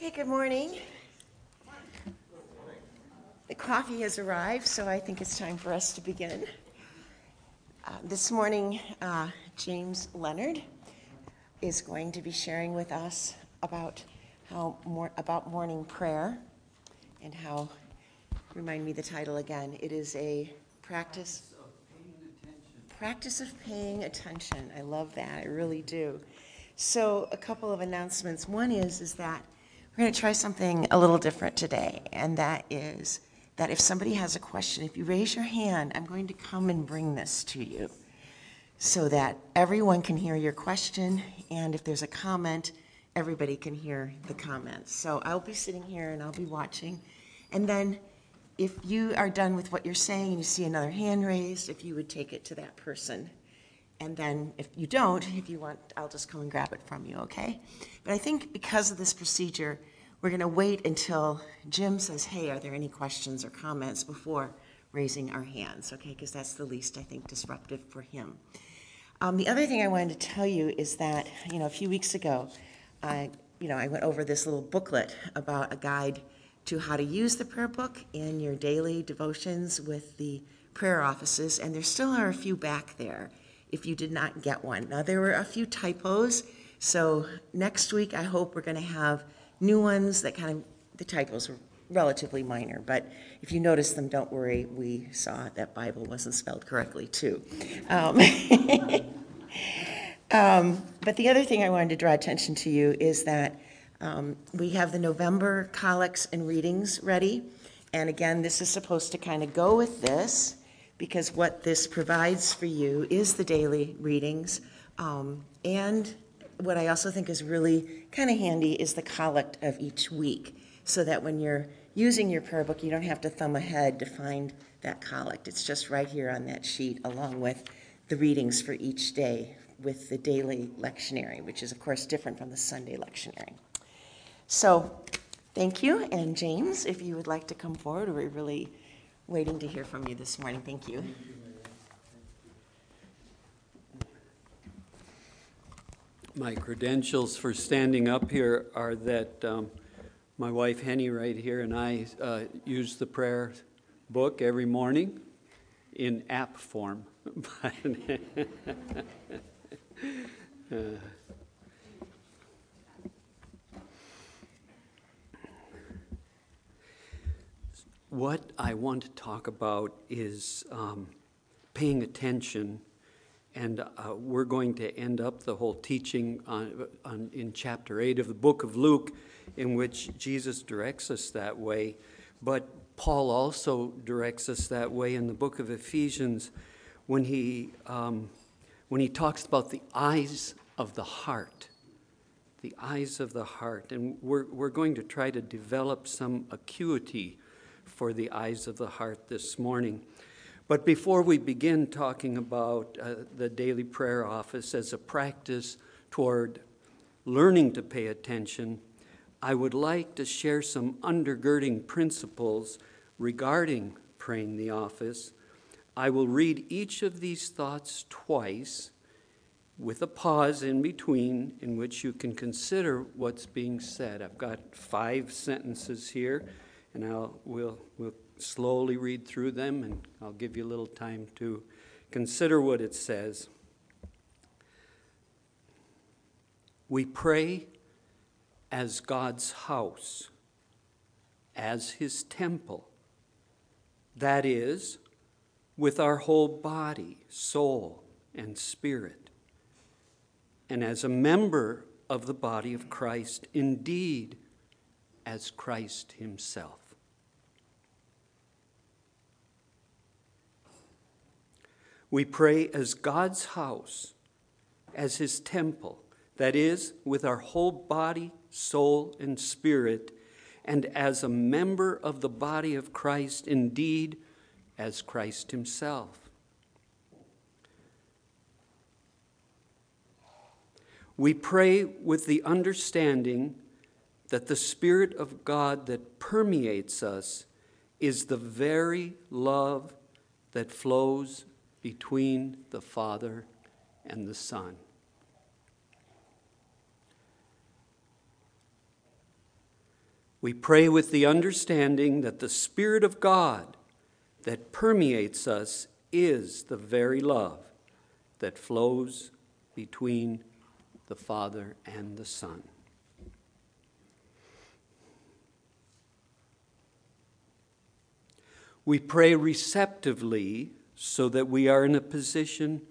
Okay, good morning. The coffee has arrived, so I think it's time for us to begin. Uh, this morning, uh, James Leonard is going to be sharing with us about how more about morning prayer and how remind me the title again. It is a practice practice of paying attention. I love that. I really do. So, a couple of announcements. One is is that we're going to try something a little different today, and that is that if somebody has a question, if you raise your hand, I'm going to come and bring this to you so that everyone can hear your question, and if there's a comment, everybody can hear the comments. So I'll be sitting here and I'll be watching. And then if you are done with what you're saying and you see another hand raised, if you would take it to that person. And then if you don't, if you want, I'll just come and grab it from you, okay? But I think because of this procedure, we're going to wait until Jim says, hey, are there any questions or comments before raising our hands, okay? Because that's the least, I think, disruptive for him. Um, the other thing I wanted to tell you is that, you know, a few weeks ago, I, you know, I went over this little booklet about a guide to how to use the prayer book in your daily devotions with the prayer offices, and there still are a few back there if you did not get one. Now, there were a few typos, so next week I hope we're going to have new ones that kind of, the typos were relatively minor, but if you notice them, don't worry, we saw that Bible wasn't spelled correctly too. Um, um, but the other thing I wanted to draw attention to you is that um, we have the November collects and readings ready. And again, this is supposed to kind of go with this because what this provides for you is the daily readings. Um, and what I also think is really kind of handy is the collect of each week so that when you're using your prayer book, you don't have to thumb ahead to find that collect. It's just right here on that sheet along with the readings for each day with the daily lectionary, which is, of course, different from the Sunday lectionary. So, thank you. And James, if you would like to come forward, we're really waiting to hear from you this morning. Thank you. My credentials for standing up here are that um, my wife Henny right here and I uh, use the prayer book every morning in app form. what I want to talk about is um, paying attention, and uh, we're going to end up the whole teaching on, on, in chapter 8 of the book of Luke, in which Jesus directs us that way. But Paul also directs us that way in the book of Ephesians when he, um, when he talks about the eyes of the heart. The eyes of the heart. And we're, we're going to try to develop some acuity for the eyes of the heart this morning. But before we begin talking about uh, the daily prayer office as a practice toward learning to pay attention, I would like to share some undergirding principles regarding praying the office. I will read each of these thoughts twice with a pause in between in which you can consider what's being said. I've got five sentences here and I'll, we'll, we'll slowly read through them, and I'll give you a little time to consider what it says. We pray as God's house, as His temple. That is, with our whole body, soul, and spirit. And as a member of the body of Christ, indeed, as Christ Himself. We pray as God's house, as His temple, that is, with our whole body, soul, and spirit, and as a member of the body of Christ, indeed, as Christ Himself. We pray with the understanding that the Spirit of God that permeates us is the very love that flows between the Father and the Son. We pray with the understanding that the Spirit of God that permeates us is the very love that flows between the Father and the Son. We pray receptively so that we are in a position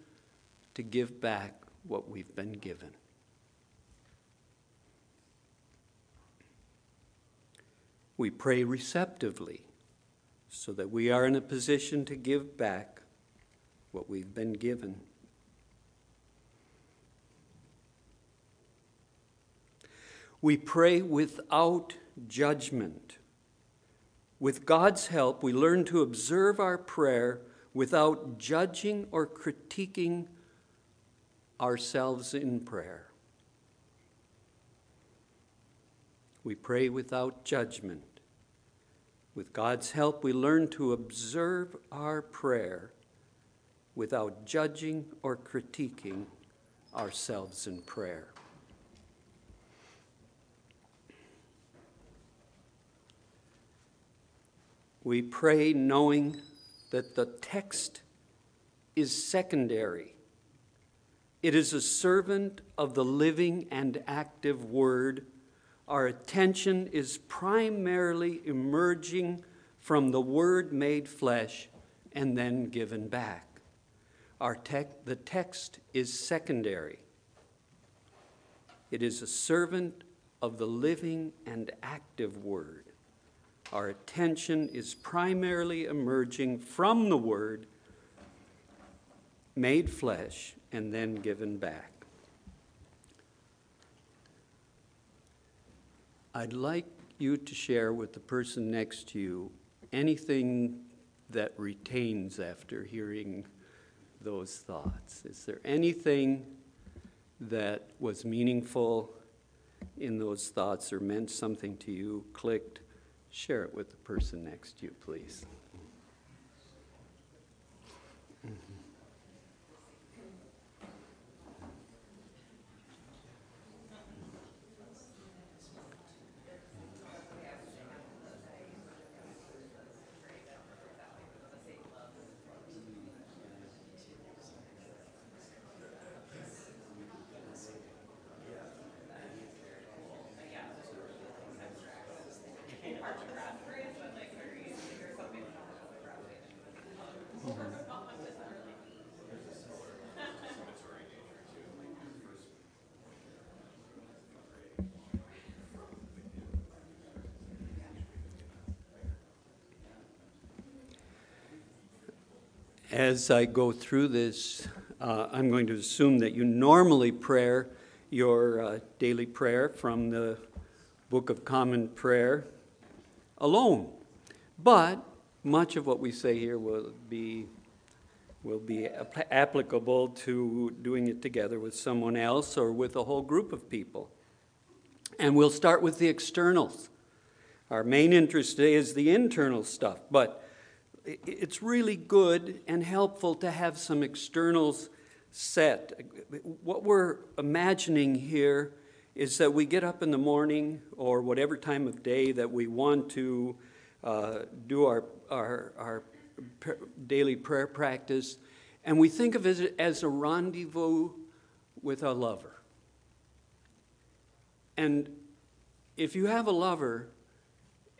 to give back what we've been given. We pray receptively so that we are in a position to give back what we've been given. We pray without judgment. With God's help, we learn to observe our prayer without judging or critiquing ourselves in prayer. We pray without judgment. With God's help, we learn to observe our prayer without judging or critiquing ourselves in prayer. We pray knowing that the text is secondary. It is a servant of the living and active Word. Our attention is primarily emerging from the Word made flesh and then given back. Our tec- the text is secondary. It is a servant of the living and active Word. Our attention is primarily emerging from the Word made flesh and then given back. I'd like you to share with the person next to you anything that retains after hearing those thoughts. Is there anything that was meaningful in those thoughts or meant something to you, clicked? Share it with the person next to you, please. As I go through this, uh, I'm going to assume that you normally pray your uh, daily prayer from the Book of Common Prayer alone. But much of what we say here will be, will be applicable to doing it together with someone else or with a whole group of people. And we'll start with the externals. Our main interest today is the internal stuff, but it's really good and helpful to have some externals set. What we're imagining here is that we get up in the morning or whatever time of day that we want to uh, do our, our, our daily prayer practice, and we think of it as a rendezvous with a lover. And if you have a lover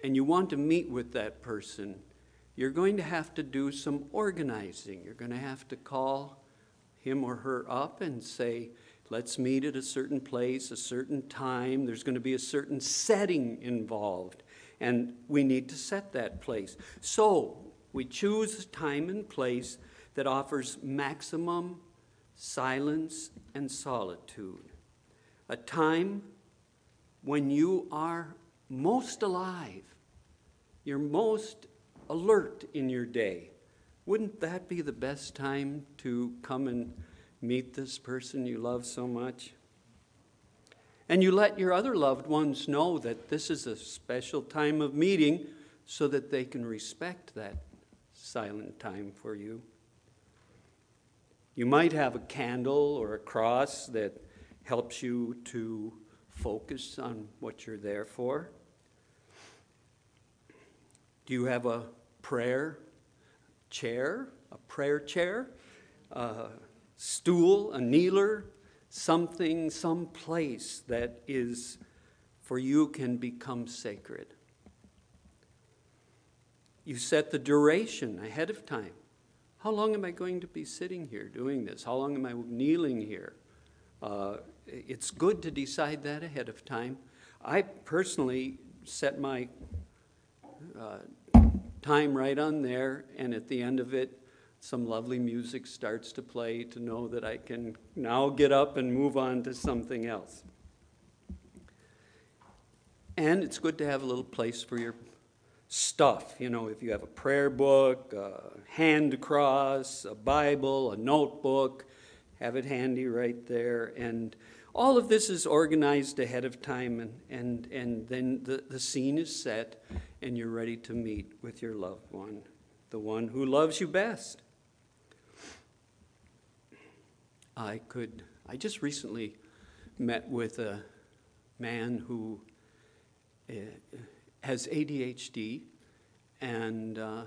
and you want to meet with that person, you're going to have to do some organizing. You're going to have to call him or her up and say, let's meet at a certain place, a certain time. There's going to be a certain setting involved, and we need to set that place. So we choose a time and place that offers maximum silence and solitude. A time when you are most alive, you're most alert in your day. Wouldn't that be the best time to come and meet this person you love so much? And you let your other loved ones know that this is a special time of meeting so that they can respect that silent time for you. You might have a candle or a cross that helps you to focus on what you're there for. Do you have a prayer chair, a prayer chair, a stool, a kneeler, something, some place that is for you can become sacred? You set the duration ahead of time. How long am I going to be sitting here doing this? How long am I kneeling here? Uh, it's good to decide that ahead of time. I personally set my uh, time right on there, and at the end of it, some lovely music starts to play to know that I can now get up and move on to something else. And it's good to have a little place for your stuff. You know, if you have a prayer book, a hand cross, a Bible, a notebook, have it handy right there. And all of this is organized ahead of time, and, and, and then the, the scene is set, and you're ready to meet with your loved one, the one who loves you best. I could, I just recently met with a man who uh, has ADHD, and uh,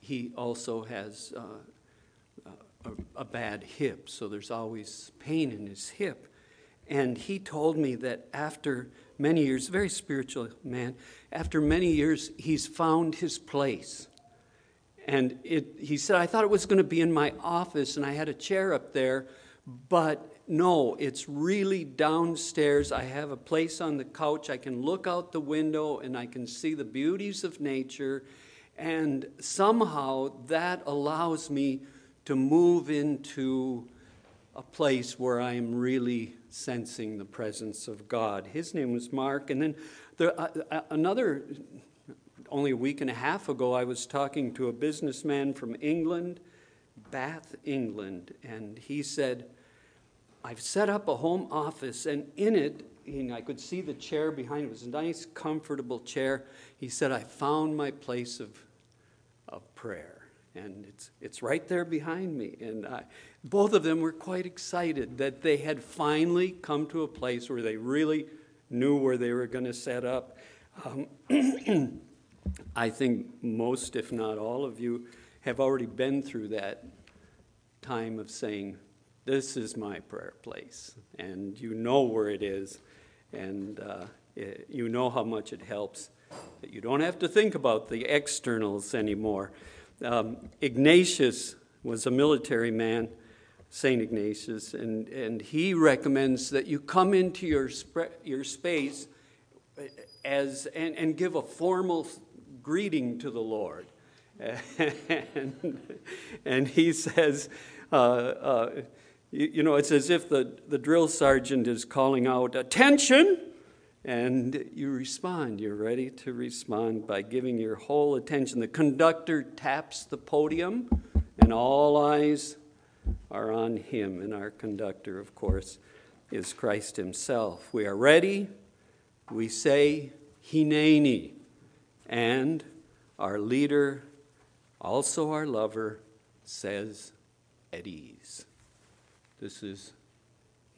he also has uh, a, a, bad hip, so there's always pain in his hip. And he told me that after many years, very spiritual man, after many years, he's found his place. And it, he said, I thought it was going to be in my office, and I had a chair up there, but no, it's really downstairs. I have a place on the couch. I can look out the window and I can see the beauties of nature. And somehow that allows me to move into a place where I am really sensing the presence of God. His name was Mark. And then there, uh, uh another, only a week and a half ago, I was talking to a businessman from England, Bath, England, and he said, I've set up a home office, and in it, and I could see the chair behind. It was a nice, comfortable chair. He said, I found my place of, of prayer. And it's, it's right there behind me. And I, both of them were quite excited that they had finally come to a place where they really knew where they were going to set up. Um, I think most, if not all of you, have already been through that time of saying, this is my prayer place. And you know where it is, and uh, it, you know how much it helps. That you don't have to think about the externals anymore. Um, Ignatius was a military man, St. Ignatius, and, and he recommends that you come into your, sp- your space as, and, and give a formal greeting to the Lord. and, and he says, uh, uh, you, you know, it's as if the, the drill sergeant is calling out, Attention! And you respond. You're ready to respond by giving your whole attention. The conductor taps the podium, and all eyes are on him. And our conductor, of course, is Christ himself. We are ready. We say, Hineni. And our leader, also our lover, says, At ease. This is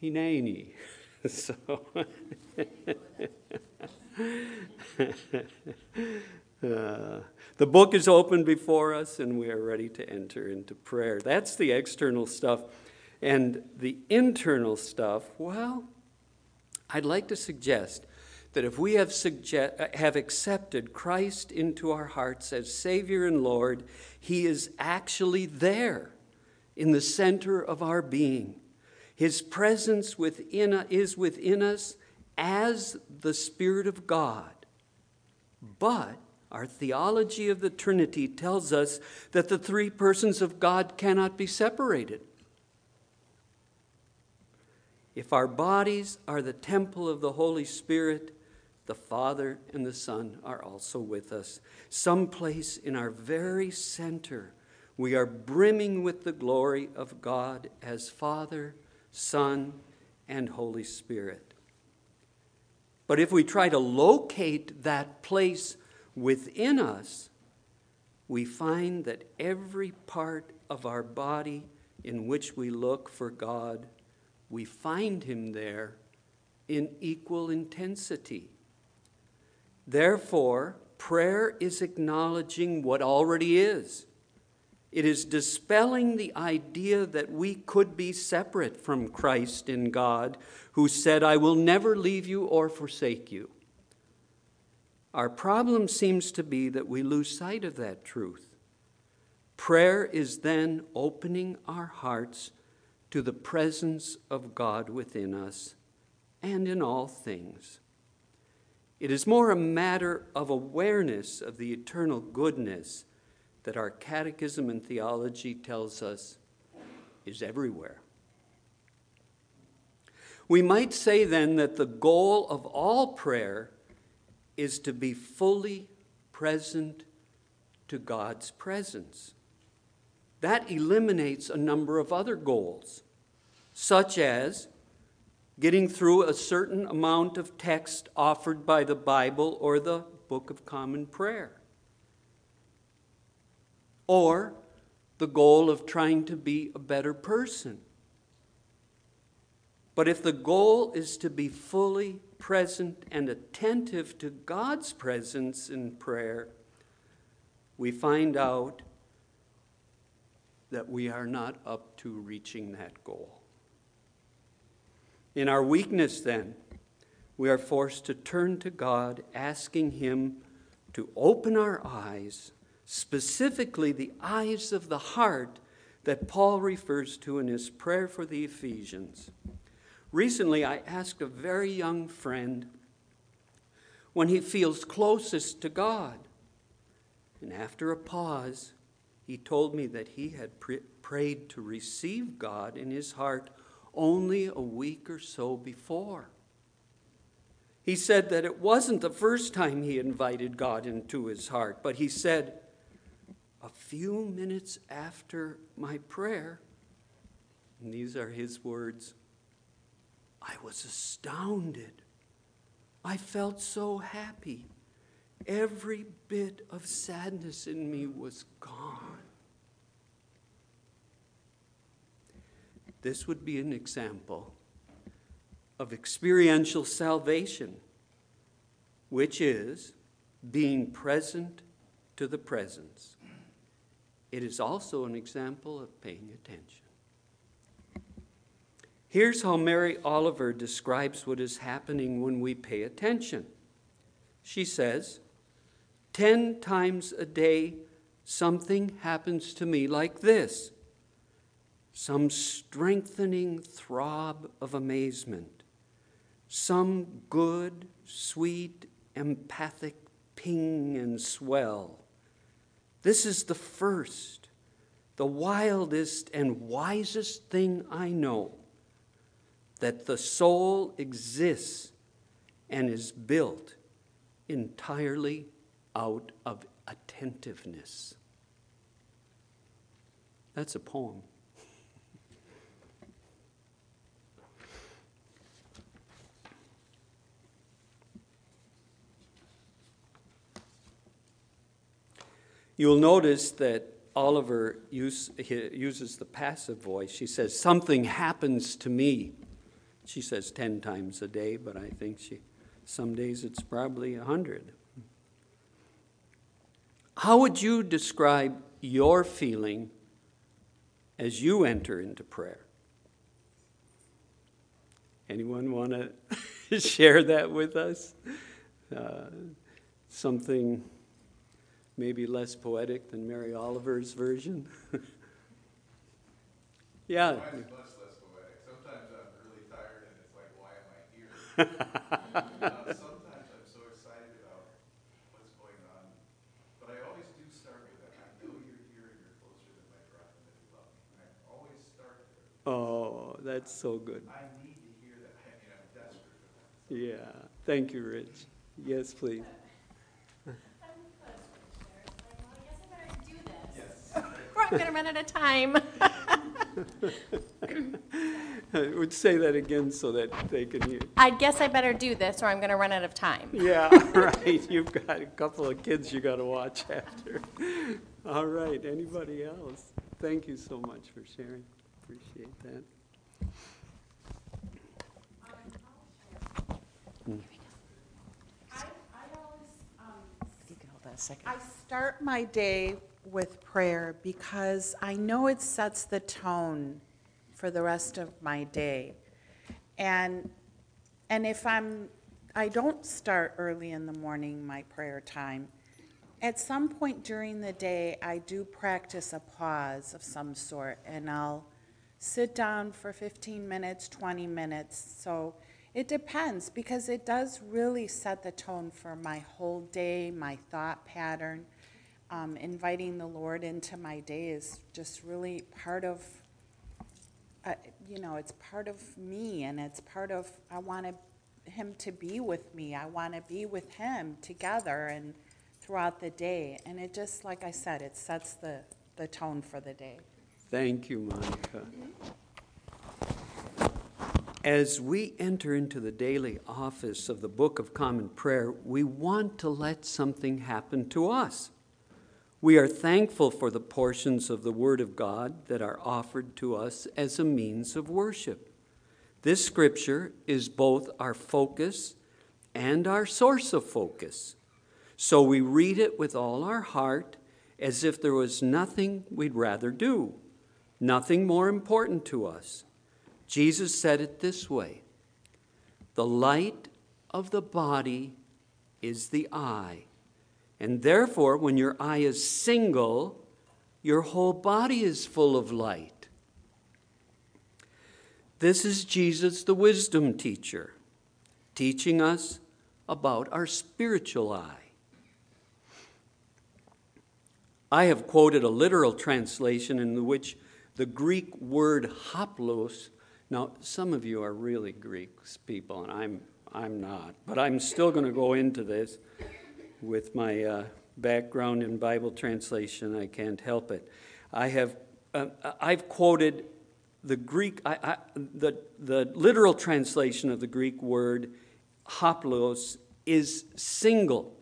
Hineni. so uh, the book is open before us, and we are ready to enter into prayer. That's the external stuff. And the internal stuff, well, I'd like to suggest that if we have, suggest, have accepted Christ into our hearts as Savior and Lord, He is actually there in the center of our being. His presence within, is within us as the Spirit of God. But our theology of the Trinity tells us that the three persons of God cannot be separated. If our bodies are the temple of the Holy Spirit, the Father and the Son are also with us. Someplace in our very center, we are brimming with the glory of God as Father, Son, and Holy Spirit. But if we try to locate that place within us, we find that every part of our body in which we look for God, we find Him there in equal intensity. Therefore, prayer is acknowledging what already is. It is dispelling the idea that we could be separate from Christ in God, who said, I will never leave you or forsake you. Our problem seems to be that we lose sight of that truth. Prayer is then opening our hearts to the presence of God within us and in all things. It is more a matter of awareness of the eternal goodness that our catechism and theology tells us is everywhere. We might say then that the goal of all prayer is to be fully present to God's presence. That eliminates a number of other goals, such as getting through a certain amount of text offered by the Bible or the Book of Common Prayer or the goal of trying to be a better person. But if the goal is to be fully present and attentive to God's presence in prayer, we find out that we are not up to reaching that goal. In our weakness, then, we are forced to turn to God, asking Him to open our eyes specifically the eyes of the heart that Paul refers to in his prayer for the Ephesians. Recently, I asked a very young friend when he feels closest to God. And after a pause, he told me that he had prayed to receive God in his heart only a week or so before. He said that it wasn't the first time he invited God into his heart, but he said, a few minutes after my prayer, and these are his words, I was astounded. I felt so happy. Every bit of sadness in me was gone. This would be an example of experiential salvation, which is being present to the presence. It is also an example of paying attention. Here's how Mary Oliver describes what is happening when we pay attention. She says, Ten times a day, something happens to me like this. Some strengthening throb of amazement, some good, sweet, empathic ping and swell. This is the first, the wildest, and wisest thing I know that the soul exists and is built entirely out of attentiveness. That's a poem. You'll notice that Oliver use, uses the passive voice. She says, Something happens to me. She says 10 times a day, but I think she, some days it's probably 100. How would you describe your feeling as you enter into prayer? Anyone want to share that with us? Uh, something maybe less poetic than Mary Oliver's version. yeah. Oh, that's so good. I need to hear that. I mean, I'm desperate for that. Yeah. Thank you, Rich. Yes, please. I'm going to run out of time. I would say that again so that they can hear. I guess I better do this or I'm going to run out of time. Yeah, right. You've got a couple of kids you got to watch after. All right. Anybody else? Thank you so much for sharing. Appreciate that. I, I always, um, a second. I start my day with prayer because I know it sets the tone for the rest of my day. And, and if I'm, I don't start early in the morning, my prayer time, at some point during the day, I do practice a pause of some sort, and I'll sit down for 15 minutes, 20 minutes. So it depends because it does really set the tone for my whole day, my thought pattern. Um, inviting the Lord into my day is just really part of, uh, you know, it's part of me, and it's part of, I want Him to be with me. I want to be with Him together and throughout the day. And it just, like I said, it sets the, the tone for the day. Thank you, Monica. As we enter into the daily office of the Book of Common Prayer, we want to let something happen to us. We are thankful for the portions of the Word of God that are offered to us as a means of worship. This scripture is both our focus and our source of focus. So we read it with all our heart as if there was nothing we'd rather do, nothing more important to us. Jesus said it this way The light of the body is the eye. And therefore, when your eye is single, your whole body is full of light. This is Jesus, the wisdom teacher, teaching us about our spiritual eye. I have quoted a literal translation in which the Greek word hoplos, now some of you are really Greek people, and I'm, I'm not, but I'm still going to go into this with my uh, background in Bible translation. I can't help it. I have, uh, I've quoted the Greek, I, I, the, the literal translation of the Greek word hoplos is single.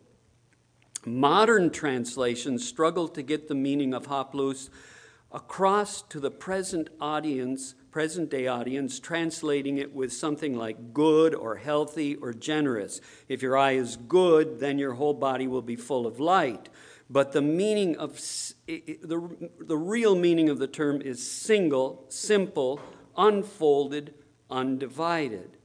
Modern translations struggle to get the meaning of hoplos across to the present audience, present day audience, translating it with something like good or healthy or generous. If your eye is good, then your whole body will be full of light. But the meaning of the, the real meaning of the term is single, simple, unfolded, undivided.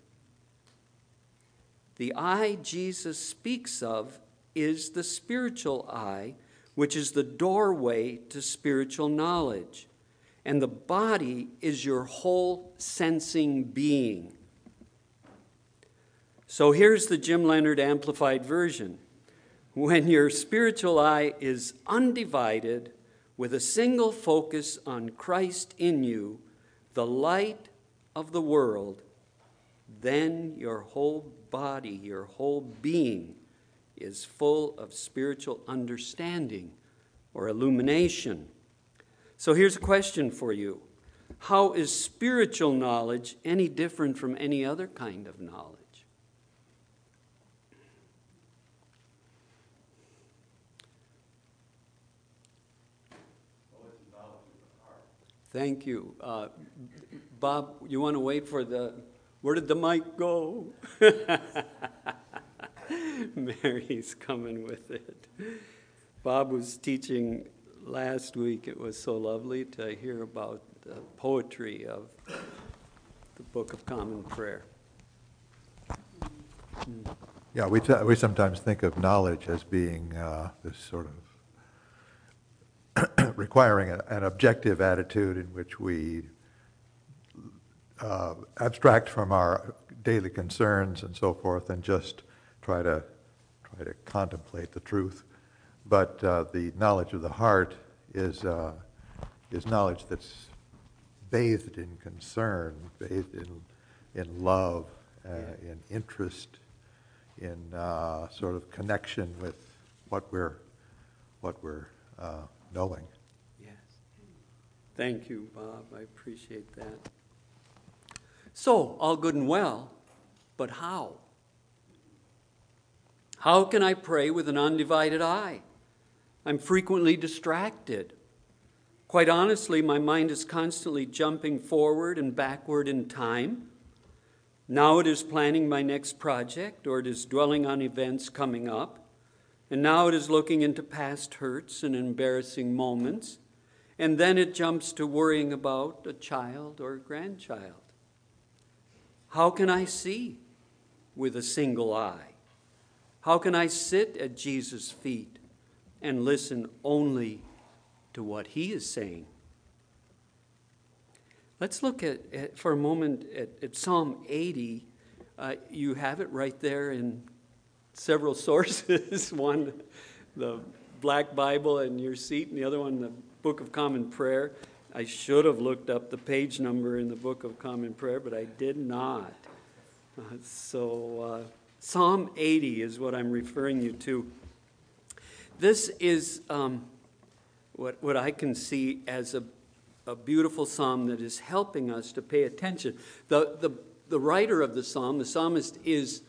The eye Jesus speaks of is the spiritual eye, which is the doorway to spiritual knowledge. And the body is your whole sensing being. So here's the Jim Leonard amplified version. When your spiritual eye is undivided, with a single focus on Christ in you, the light of the world, then your whole body, your whole being, is full of spiritual understanding or illumination. So here's a question for you How is spiritual knowledge any different from any other kind of knowledge? Thank you. Uh, Bob, you want to wait for the. Where did the mic go? Mary's coming with it. Bob was teaching last week. It was so lovely to hear about the poetry of the Book of Common Prayer. Yeah, we, t- we sometimes think of knowledge as being uh, this sort of requiring a, an objective attitude in which we uh, abstract from our daily concerns and so forth and just try to try to contemplate the truth. But uh, the knowledge of the heart is uh, is knowledge that's bathed in concern, bathed in in love, uh, Yeah. in interest, in uh, sort of connection with what we're what we're uh, knowing. Yes. Thank you, Bob. I appreciate that. So, all good and well, but how? How can I pray with an undivided eye? I'm frequently distracted. Quite honestly, my mind is constantly jumping forward and backward in time. Now it is planning my next project, or it is dwelling on events coming up. And now it is looking into past hurts and embarrassing moments. And then it jumps to worrying about a child or a grandchild. How can I see with a single eye? How can I sit at Jesus' feet and listen only to what he is saying? Let's look at, at for a moment at, at Psalm 80. Uh, you have it right there in several sources. one, the Black Bible in your seat, and the other one, the Book of Common Prayer. I should have looked up the page number in the Book of Common Prayer, but I did not. Uh, so, uh, Psalm 80 is what I'm referring you to. This is um, what, what I can see as a, a beautiful psalm that is helping us to pay attention. The, the, the writer of the psalm, the psalmist, is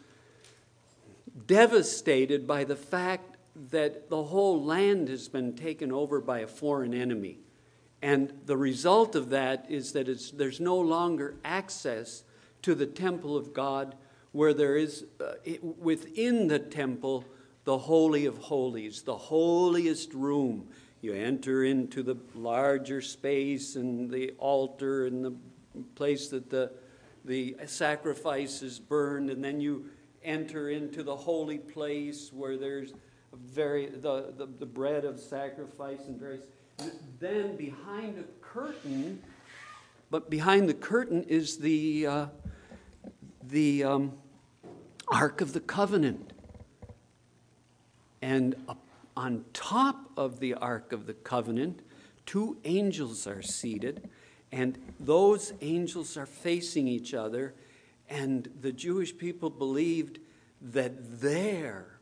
devastated by the fact that the whole land has been taken over by a foreign enemy. And the result of that is that there's no longer access to the temple of God, where there is uh, it, within the temple the Holy of Holies, the holiest room. You enter into the larger space and the altar and the place that the, the sacrifice is burned, and then you enter into the holy place where there's very the, the, the bread of sacrifice and various then behind a curtain but behind the curtain is the uh, the um, ark of the covenant and on top of the ark of the covenant two angels are seated and those angels are facing each other and the Jewish people believed that there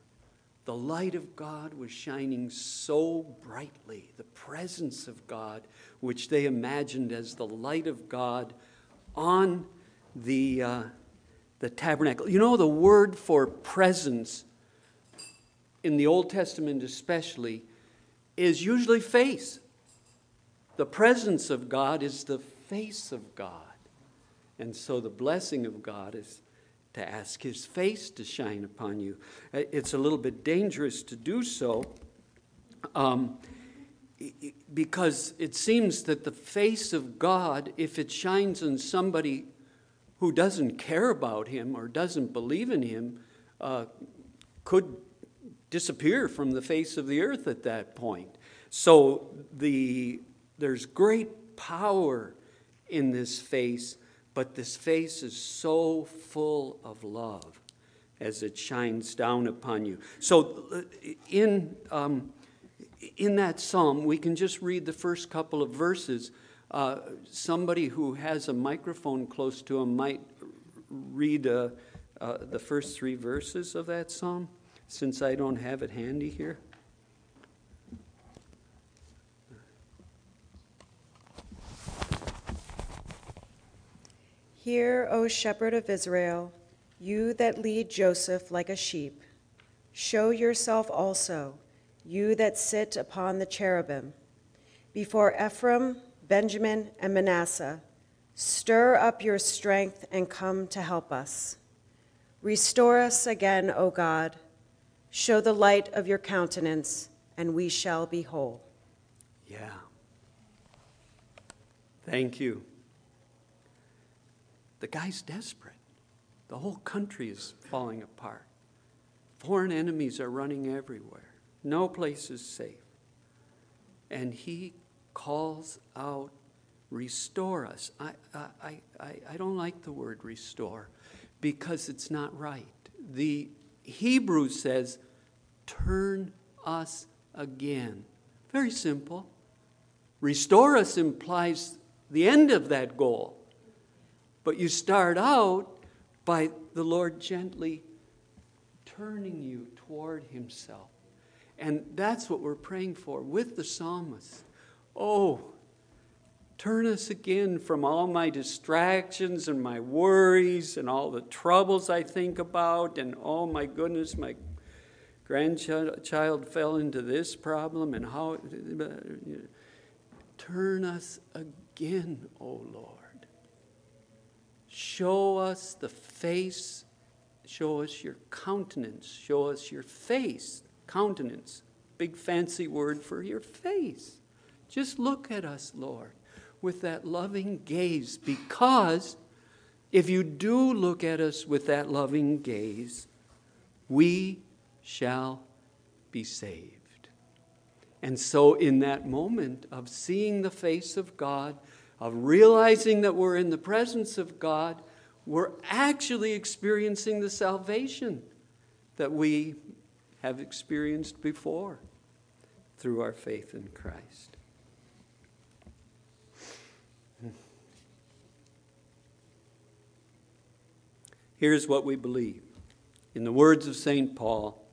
the light of God was shining so brightly, the presence of God, which they imagined as the light of God on the, uh, the tabernacle. You know, the word for presence in the Old Testament, especially, is usually face. The presence of God is the face of God. And so the blessing of God is to ask his face to shine upon you. Uh, it's a little bit dangerous to do so um, because it seems that the face of God, if it shines on somebody who doesn't care about him or doesn't believe in him, uh, could disappear from the face of the earth at that point. So the, there's great power in this face but this face is so full of love as it shines down upon you. So, uh, in, um, in that psalm, we can just read the first couple of verses. Uh, somebody who has a microphone close to him might read uh, uh, the first three verses of that psalm, since I don't have it handy here. Hear, O shepherd of Israel, you that lead Joseph like a sheep. Show yourself also, you that sit upon the cherubim. Before Ephraim, Benjamin, and Manasseh, stir up your strength and come to help us. Restore us again, O God. Show the light of your countenance, and we shall be whole. Yeah. Thank you. The guy's desperate. The whole country is falling apart. Foreign enemies are running everywhere. No place is safe. And he calls out, Restore us. I, I, I, I don't like the word restore because it's not right. The Hebrew says, Turn us again. Very simple. Restore us implies the end of that goal. But you start out by the Lord gently turning you toward Himself. And that's what we're praying for with the psalmist. Oh, turn us again from all my distractions and my worries and all the troubles I think about, and oh my goodness, my grandchild fell into this problem, and how. Turn us again, O oh Lord. Show us the face, show us your countenance, show us your face countenance, big fancy word for your face. Just look at us, Lord, with that loving gaze, because if you do look at us with that loving gaze, we shall be saved. And so, in that moment of seeing the face of God, of realizing that we're in the presence of God, we're actually experiencing the salvation that we have experienced before through our faith in Christ. Here's what we believe. In the words of St. Paul,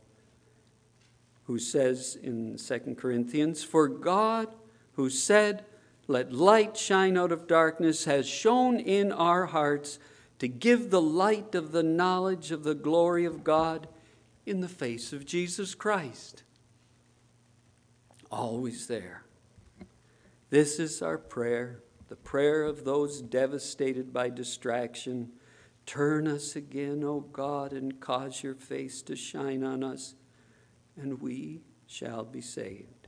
who says in 2 Corinthians, For God, who said, Let light shine out of darkness, has shone in our hearts to give the light of the knowledge of the glory of God in the face of Jesus Christ. Always there. This is our prayer, the prayer of those devastated by distraction. Turn us again, O God, and cause your face to shine on us and we shall be saved.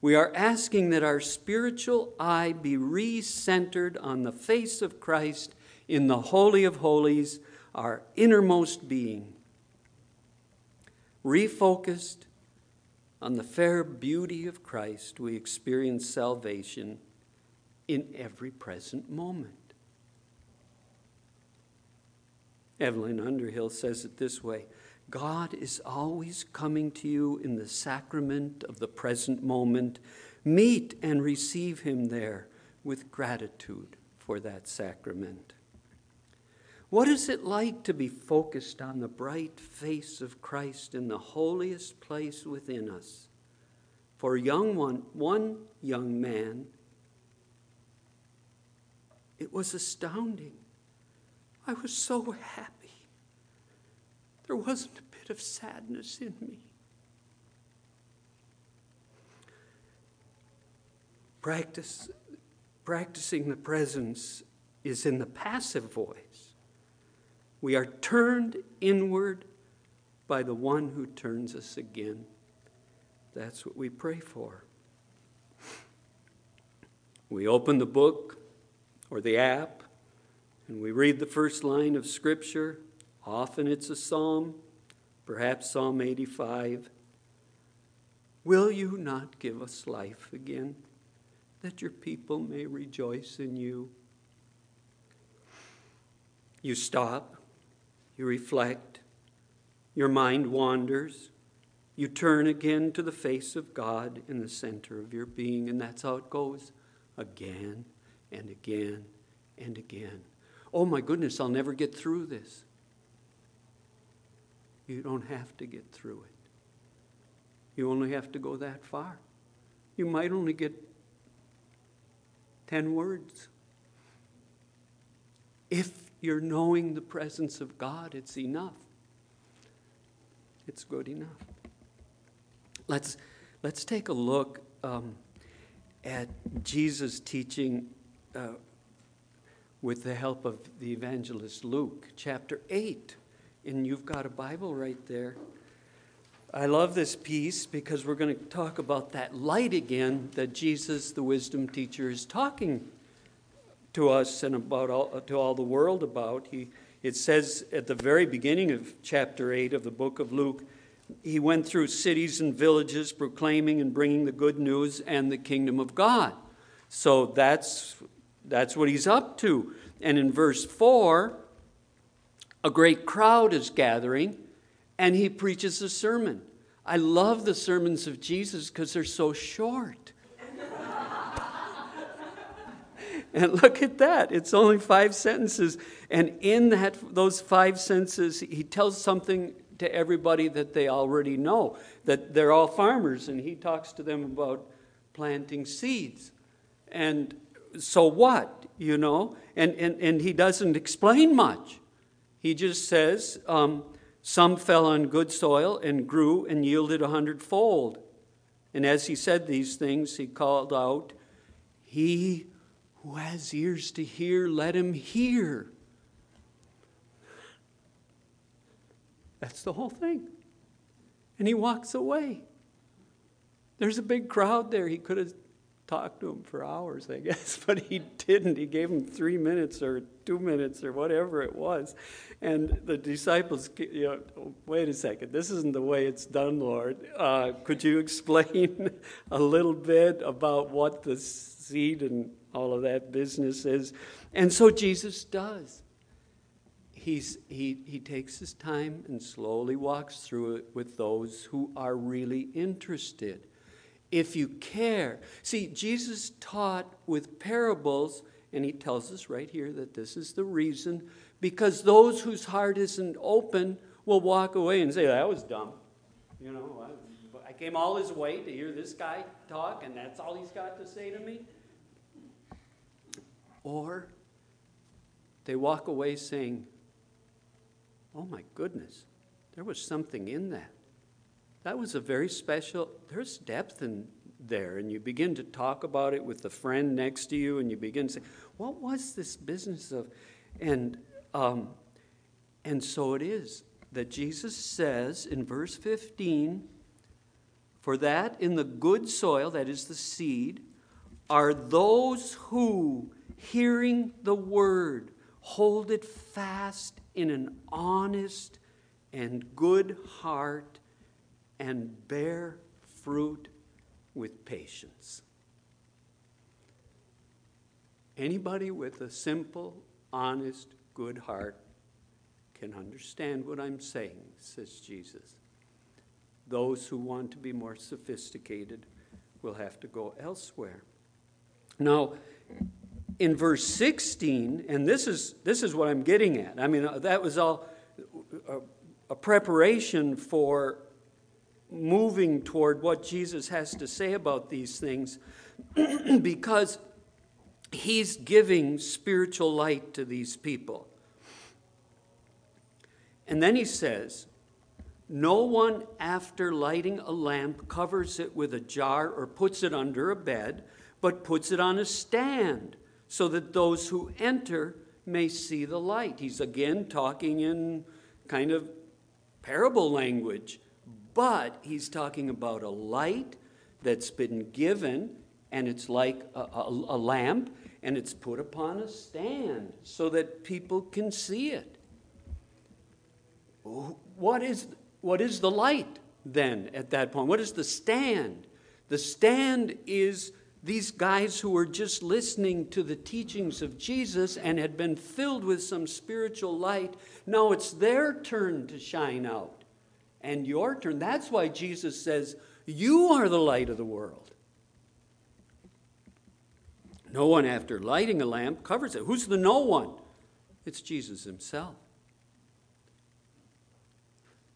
We are asking that our spiritual eye be re-centered on the face of Christ in the Holy of Holies, our innermost being. Refocused on the fair beauty of Christ, we experience salvation in every present moment. Evelyn Underhill says it this way God is always coming to you in the sacrament of the present moment. Meet and receive him there with gratitude for that sacrament. What is it like to be focused on the bright face of Christ in the holiest place within us? For young one, one young man, it was astounding. I was so happy. There wasn't a bit of sadness in me. Practice, practicing the presence is in the passive voice. We are turned inward by the one who turns us again. That's what we pray for. We open the book or the app and we read the first line of Scripture Often it's a psalm, perhaps Psalm 85. Will you not give us life again, that your people may rejoice in you? You stop, you reflect, your mind wanders, you turn again to the face of God in the center of your being, and that's how it goes again and again and again. Oh my goodness, I'll never get through this. You don't have to get through it. You only have to go that far. You might only get 10 words. If you're knowing the presence of God, it's enough. It's good enough. Let's, let's take a look um, at Jesus' teaching uh, with the help of the evangelist Luke, chapter 8 and you've got a Bible right there. I love this piece because we're going to talk about that light again that Jesus, the wisdom teacher, is talking to us and about all, to all the world about. He, it says at the very beginning of chapter 8 of the book of Luke, he went through cities and villages proclaiming and bringing the good news and the kingdom of God. So that's, that's what he's up to. And in verse 4, a great crowd is gathering, and he preaches a sermon. I love the sermons of Jesus because they're so short. and look at that. It's only five sentences. And in that, those five sentences, he tells something to everybody that they already know that they're all farmers, and he talks to them about planting seeds. And so what, you know? And, and, and he doesn't explain much. He just says, um, Some fell on good soil and grew and yielded a hundredfold. And as he said these things, he called out, He who has ears to hear, let him hear. That's the whole thing. and he walks away. There's a big crowd there. He could have talked to him for hours, I guess, but he didn't. He gave him three minutes or two minutes or whatever it was. And the disciples, you know, wait a second, this isn't the way it's done, Lord. Uh, could you explain a little bit about what the seed and all of that business is? And so Jesus does. He's, he, he takes his time and slowly walks through it with those who are really interested if you care. See, Jesus taught with parables, and he tells us right here that this is the reason because those whose heart isn't open will walk away and say, That was dumb. You know, I, I came all this way to hear this guy talk, and that's all he's got to say to me. Or they walk away saying, Oh my goodness, there was something in that. That was a very special, there's depth in there. And you begin to talk about it with the friend next to you, and you begin to say, What was this business of? And, um, and so it is that Jesus says in verse 15, For that in the good soil, that is the seed, are those who, hearing the word, hold it fast in an honest and good heart and bear fruit with patience. Anybody with a simple, honest, good heart can understand what I'm saying, says Jesus. Those who want to be more sophisticated will have to go elsewhere. Now, in verse 16, and this is, this is what I'm getting at. I mean, uh, that was all a, a preparation for moving toward what Jesus has to say about these things because he's giving spiritual light to these people. And then he says, No one, after lighting a lamp, covers it with a jar or puts it under a bed, but puts it on a stand so that those who enter may see the light. He's again talking in kind of parable language. But he's talking about a light that's been given, and it's like a, a, a, lamp, and it's put upon a stand so that people can see it. What is, what is the light then at that point? What is the stand? The stand is these guys who were just listening to the teachings of Jesus and had been filled with some spiritual light. Now it's their turn to shine out and your turn. That's why Jesus says, You are the light of the world. No one, after lighting a lamp, covers it. Who's the no one? It's Jesus himself.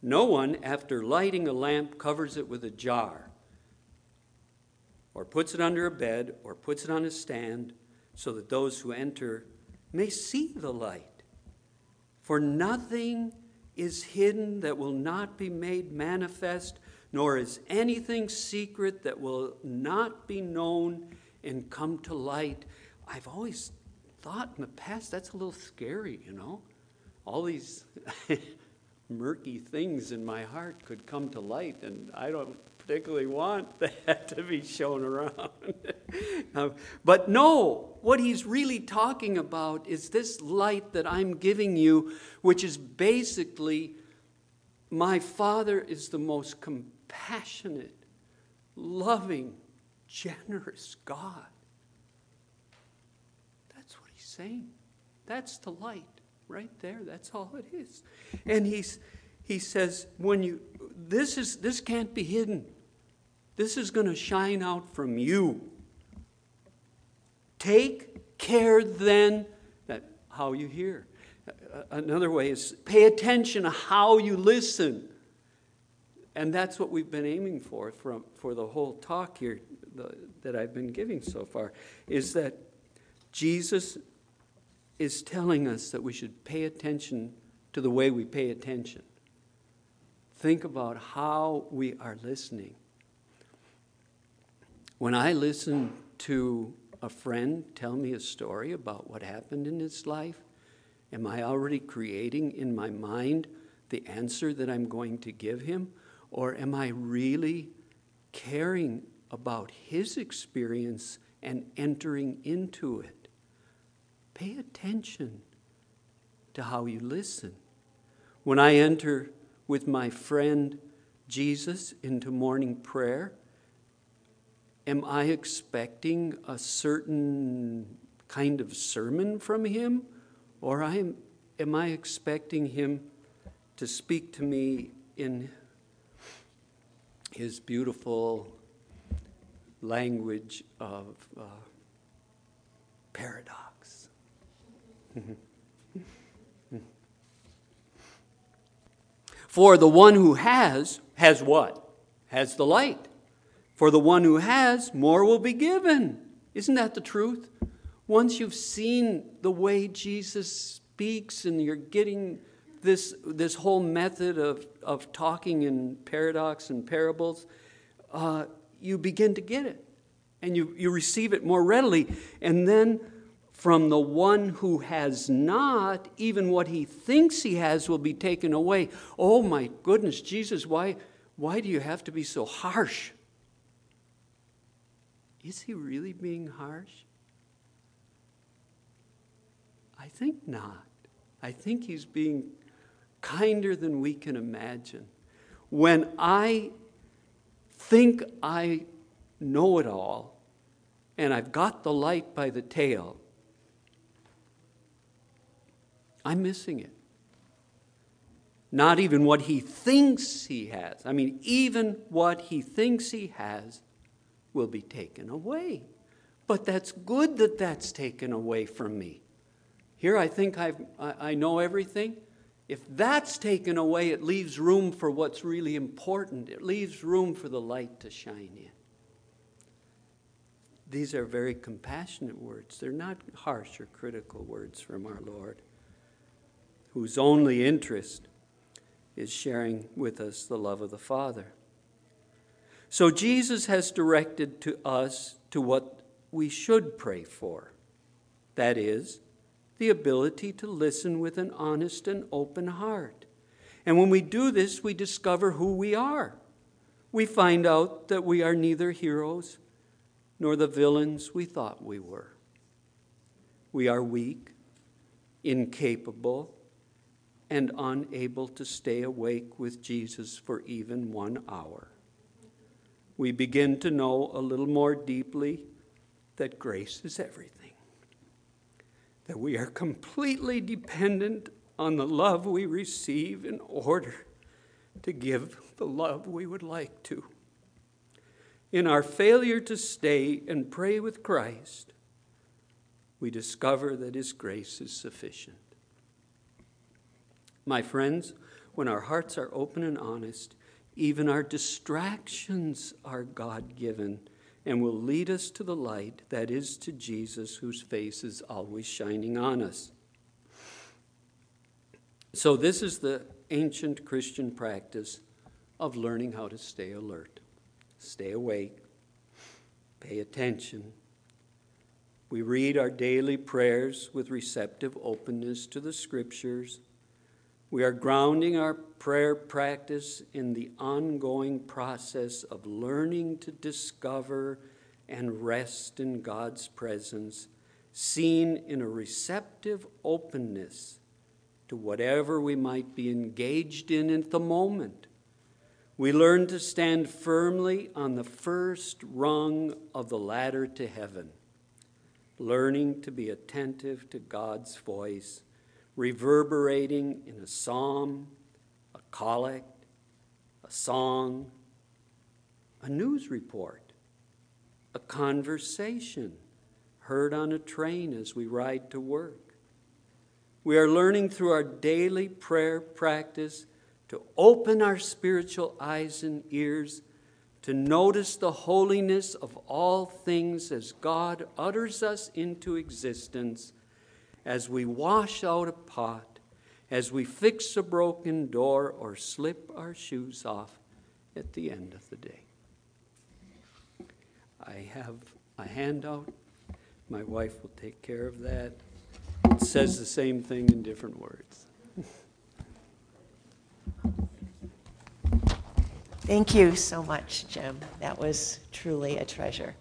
No one, after lighting a lamp, covers it with a jar, or puts it under a bed, or puts it on a stand, so that those who enter may see the light. For nothing is hidden that will not be made manifest, nor is anything secret that will not be known and come to light. I've always thought in the past that's a little scary, you know? All these murky things in my heart could come to light, and I don't particularly want that to be shown around. uh, but no, what he's really talking about is this light that I'm giving you, which is basically my Father is the most compassionate, loving, generous God. That's what he's saying. That's the light right there. That's all it is. And he's he says when you this is this can't be hidden this is going to shine out from you. Take care then that how you hear. Another way is pay attention to how you listen. And that's what we've been aiming for from, for the whole talk here the, that I've been giving so far is that Jesus is telling us that we should pay attention to the way we pay attention. Think about how we are listening. When I listen to a friend tell me a story about what happened in his life, am I already creating in my mind the answer that I'm going to give him? Or am I really caring about his experience and entering into it? Pay attention to how you listen. When I enter with my friend Jesus into morning prayer, am I expecting a certain kind of sermon from him? Or am, am I expecting him to speak to me in his beautiful language of uh, paradox? For the one who has, has what? Has the light. For the one who has, more will be given. Isn't that the truth? Once you've seen the way Jesus speaks and you're getting this, this whole method of, of talking in paradox and parables, uh, you begin to get it and you, you receive it more readily. And then from the one who has not, even what he thinks he has will be taken away. Oh my goodness, Jesus, why, why do you have to be so harsh? Is he really being harsh? I think not. I think he's being kinder than we can imagine. When I think I know it all and I've got the light by the tail, I'm missing it. Not even what he thinks he has. I mean, even what he thinks he has will be taken away. But that's good that that's taken away from me. Here I think I've, I, I know everything. If that's taken away, it leaves room for what's really important. It leaves room for the light to shine in. These are very compassionate words. They're not harsh or critical words from our Lord whose only interest is sharing with us the love of the Father. So Jesus has directed to us to what we should pray for. That is, the ability to listen with an honest and open heart. And when we do this, we discover who we are. We find out that we are neither heroes nor the villains we thought we were. We are weak, incapable, and unable to stay awake with Jesus for even one hour. We begin to know a little more deeply that grace is everything, that we are completely dependent on the love we receive in order to give the love we would like to. In our failure to stay and pray with Christ, we discover that His grace is sufficient. My friends, when our hearts are open and honest, even our distractions are God given and will lead us to the light that is to Jesus, whose face is always shining on us. So, this is the ancient Christian practice of learning how to stay alert, stay awake, pay attention. We read our daily prayers with receptive openness to the scriptures we are grounding our prayer practice in the ongoing process of learning to discover and rest in God's presence, seen in a receptive openness to whatever we might be engaged in at the moment. We learn to stand firmly on the first rung of the ladder to heaven, learning to be attentive to God's voice reverberating in a psalm, a collect, a song, a news report, a conversation heard on a train as we ride to work. We are learning through our daily prayer practice to open our spiritual eyes and ears to notice the holiness of all things as God utters us into existence as we wash out a pot, as we fix a broken door or slip our shoes off at the end of the day. I have a handout. My wife will take care of that. It says the same thing in different words. Thank you so much, Jim. That was truly a treasure.